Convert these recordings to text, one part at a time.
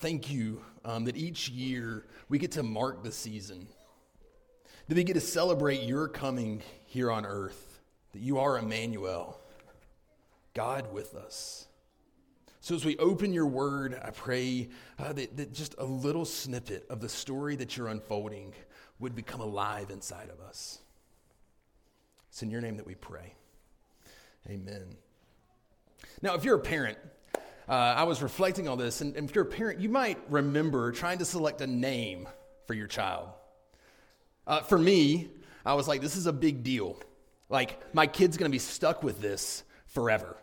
thank you um, that each year we get to mark the season, that we get to celebrate your coming here on earth, that you are Emmanuel, God with us. So, as we open your word, I pray uh, that, that just a little snippet of the story that you're unfolding would become alive inside of us. It's in your name that we pray. Amen. Now, if you're a parent, uh, I was reflecting on this, and, and if you're a parent, you might remember trying to select a name for your child. Uh, for me, I was like, this is a big deal. Like, my kid's gonna be stuck with this forever.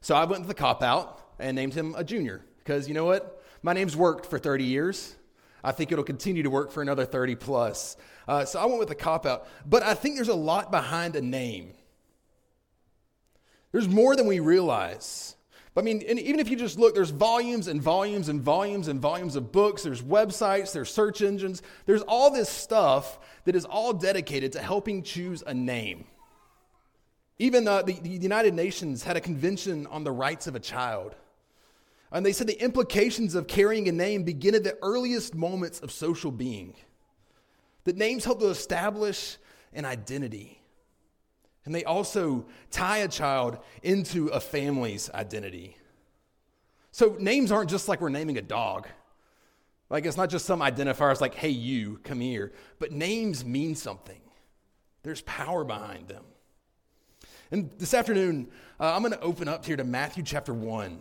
So I went with the cop out and named him a junior because you know what? My name's worked for 30 years. I think it'll continue to work for another 30 plus. Uh, so I went with the cop out. But I think there's a lot behind a name. There's more than we realize. I mean, even if you just look, there's volumes and volumes and volumes and volumes of books, there's websites, there's search engines, there's all this stuff that is all dedicated to helping choose a name. Even uh, the, the United Nations had a convention on the rights of a child. And they said the implications of carrying a name begin at the earliest moments of social being. That names help to establish an identity. And they also tie a child into a family's identity. So names aren't just like we're naming a dog. Like it's not just some identifier, it's like, hey, you, come here. But names mean something, there's power behind them. And this afternoon, uh, I'm going to open up here to Matthew chapter 1.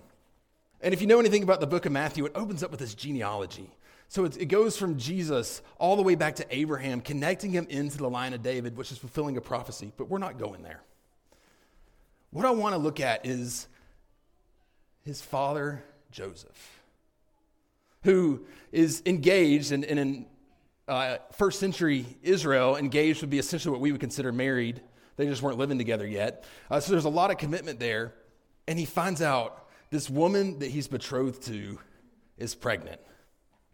And if you know anything about the book of Matthew, it opens up with this genealogy. So it goes from Jesus all the way back to Abraham, connecting him into the line of David, which is fulfilling a prophecy. But we're not going there. What I want to look at is his father, Joseph, who is engaged and in, in uh, first century Israel, engaged would be essentially what we would consider married they just weren't living together yet. Uh, so there's a lot of commitment there. And he finds out this woman that he's betrothed to is pregnant.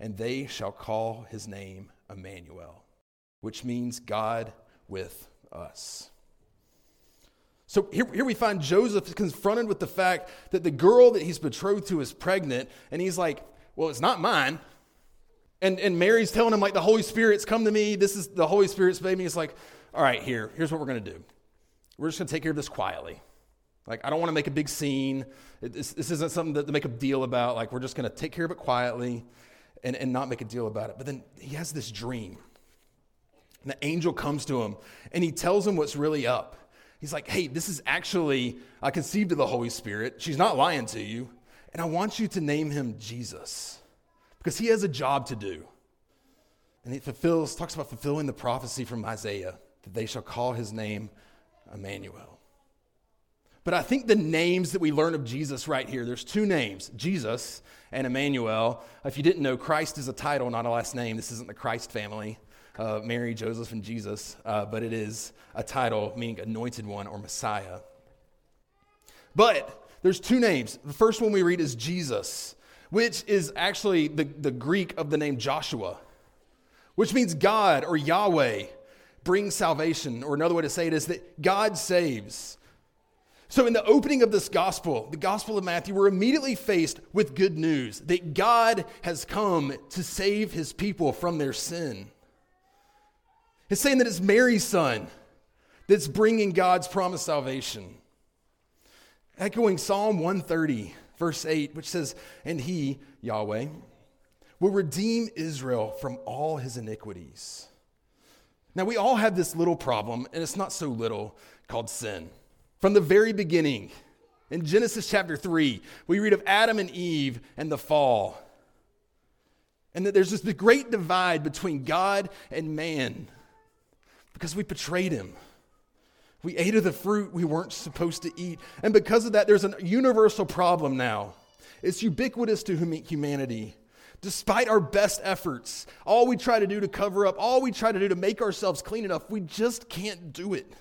and they shall call his name Emmanuel, which means God with us. So here, here we find Joseph confronted with the fact that the girl that he's betrothed to is pregnant, and he's like, Well, it's not mine. And, and Mary's telling him, like, the Holy Spirit's come to me. This is the Holy Spirit's baby. It's like, all right, here, here's what we're going to do. We're just going to take care of this quietly. Like, I don't want to make a big scene. this, this, isn't something to make a deal about. Like, we're just going to take care of it quietly and, and not make a deal about it. But then he has this dream. And the angel comes to him and he tells him what's really up. He's like, hey, this is actually, I conceived of the Holy Spirit. She's not lying to you. And I want you to name him Jesus because he has a job to do. And he fulfills, talks about fulfilling the prophecy from Isaiah that they shall call his name Emmanuel. But I think the names that we learn of Jesus right here, there's two names, Jesus and Emmanuel. If you didn't know, Christ is a title, not a last name. This isn't the Christ family, uh, Mary, Joseph, and Jesus, uh, but it is a title meaning anointed one or Messiah. But there's two names. The first one we read is Jesus, which is actually the, the Greek of the name Joshua, which means God or Yahweh brings salvation. Or another way to say it is that God saves. So, in the opening of this gospel, the gospel of Matthew, we're immediately faced with good news that God has come to save his people from their sin. It's saying that it's Mary's son that's bringing God's promised salvation. Echoing Psalm 130, verse 8, which says, And he, Yahweh, will redeem Israel from all his iniquities. Now, we all have this little problem, and it's not so little, called sin. From the very beginning, in Genesis chapter 3, we read of Adam and Eve and the fall. And that there's this great divide between God and man because we betrayed him. We ate of the fruit we weren't supposed to eat. And because of that, there's a universal problem now. It's ubiquitous to humanity. Despite our best efforts, all we try to do to cover up, all we try to do to make ourselves clean enough, we just can't do it.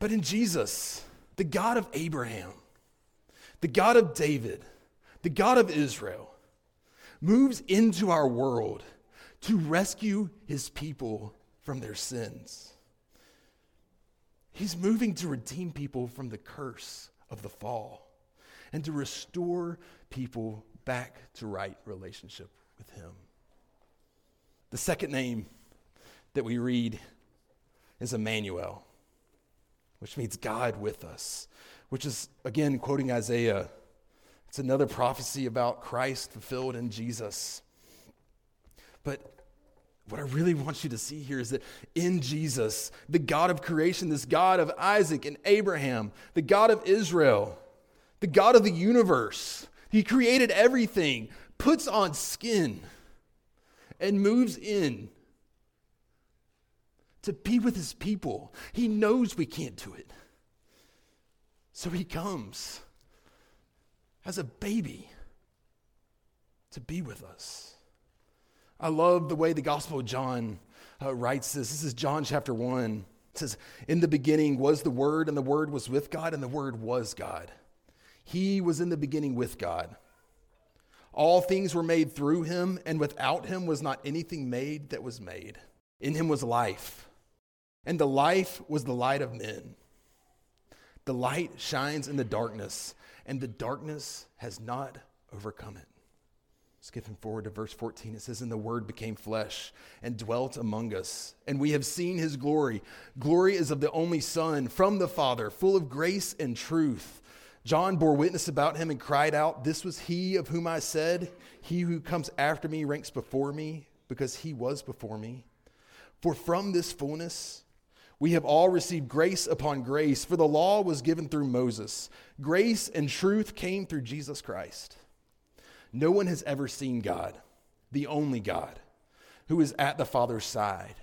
But in Jesus, the God of Abraham, the God of David, the God of Israel, moves into our world to rescue his people from their sins. He's moving to redeem people from the curse of the fall and to restore people back to right relationship with Him. The second name that we read is Emmanuel, which means God with us, which is, again, quoting Isaiah. It's another prophecy about Christ fulfilled in Jesus. But what I really want you to see here is that in Jesus, the God of creation, this God of Isaac and Abraham, the God of Israel, the God of the universe, He created everything, puts on skin, and moves in to be with His people. He knows we can't do it. So He comes as a baby to be with us. I love the way the Gospel of John uh, writes this. This is John chapter 1. It says, In the beginning was the Word, and the Word was with God, and the Word was God. He was in the beginning with God. All things were made through him, and without him was not anything made that was made. In him was life, and the life was the light of men. The light shines in the darkness, and the darkness has not overcome it. Skipping forward to verse 14, it says, And the Word became flesh and dwelt among us, and we have seen his glory. Glory is of the only Son from the Father, full of grace and truth. John bore witness about him and cried out, This was he of whom I said, He who comes after me ranks before me, because he was before me. For from this fullness we have all received grace upon grace, for the law was given through Moses. Grace and truth came through Jesus Christ. No one has ever seen God, the only God, who is at the Father's side.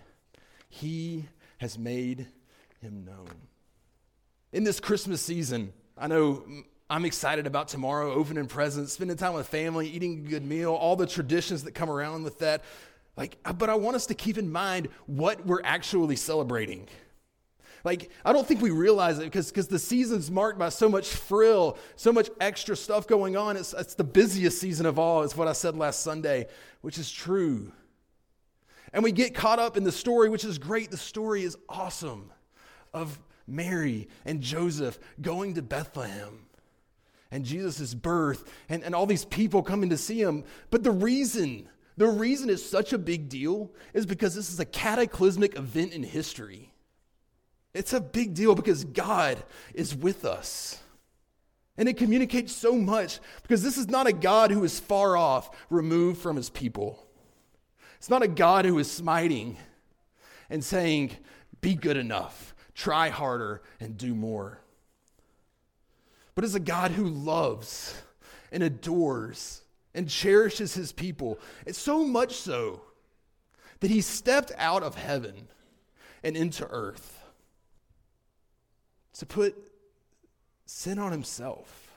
He has made him known. In this Christmas season, I know I'm excited about tomorrow, opening presents, spending time with family, eating a good meal, all the traditions that come around with that. Like, but I want us to keep in mind what we're actually celebrating. Like, I don't think we realize it because the season's marked by so much frill, so much extra stuff going on. It's, it's the busiest season of all, is what I said last Sunday, which is true. And we get caught up in the story, which is great. The story is awesome of Mary and Joseph going to Bethlehem and Jesus' birth and, and all these people coming to see him. But the reason, the reason it's such a big deal is because this is a cataclysmic event in history. It's a big deal because God is with us. And it communicates so much because this is not a God who is far off, removed from his people. It's not a God who is smiting and saying, be good enough, try harder, and do more. But it's a God who loves and adores and cherishes his people. It's so much so that he stepped out of heaven and into earth to put sin on himself,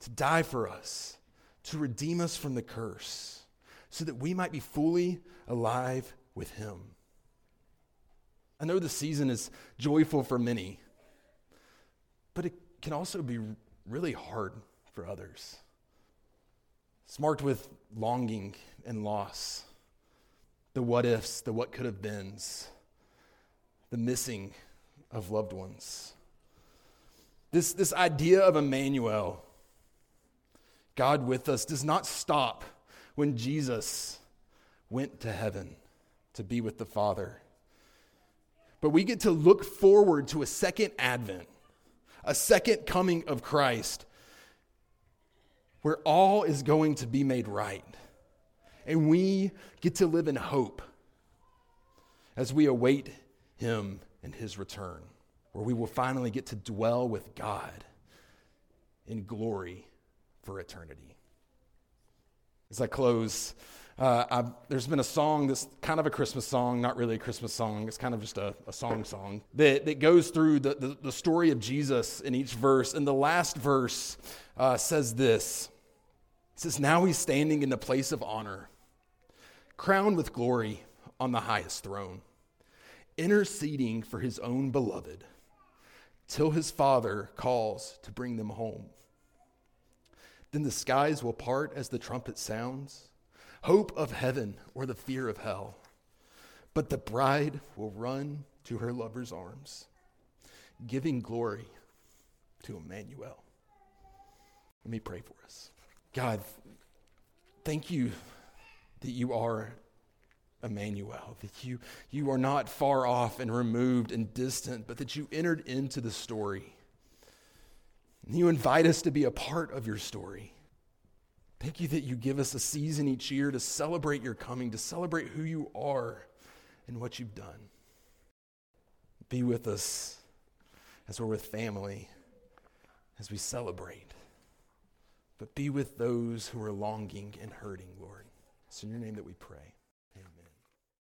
to die for us, to redeem us from the curse, so that we might be fully alive with him. I know the season is joyful for many, but it can also be really hard for others. It's marked with longing and loss, the what ifs, the what could have beens, the missing of loved ones. This, this idea of Emmanuel, God with us, does not stop when Jesus went to heaven to be with the Father. But we get to look forward to a second advent, a second coming of Christ, where all is going to be made right. And we get to live in hope as we await him and his return, where we will finally get to dwell with God in glory for eternity. As I close, uh, there's been a song that's kind of a Christmas song, not really a Christmas song. It's kind of just a, a song song that, that goes through the, the, the, story of Jesus in each verse. And the last verse uh, says this It says, Now he's standing in the place of honor, crowned with glory on the highest throne, interceding for his own beloved, till his Father calls to bring them home. Then the skies will part as the trumpet sounds hope of heaven or the fear of hell. But the bride will run to her lover's arms, giving glory to Emmanuel. Let me pray for us. God, thank you that you are Emmanuel, that you, you are not far off and removed and distant, but that you entered into the story. And you invite us to be a part of your story. Thank you that you give us a season each year to celebrate your coming, to celebrate who you are and what you've done. Be with us as we're with family, as we celebrate. But be with those who are longing and hurting, Lord. It's in your name that we pray.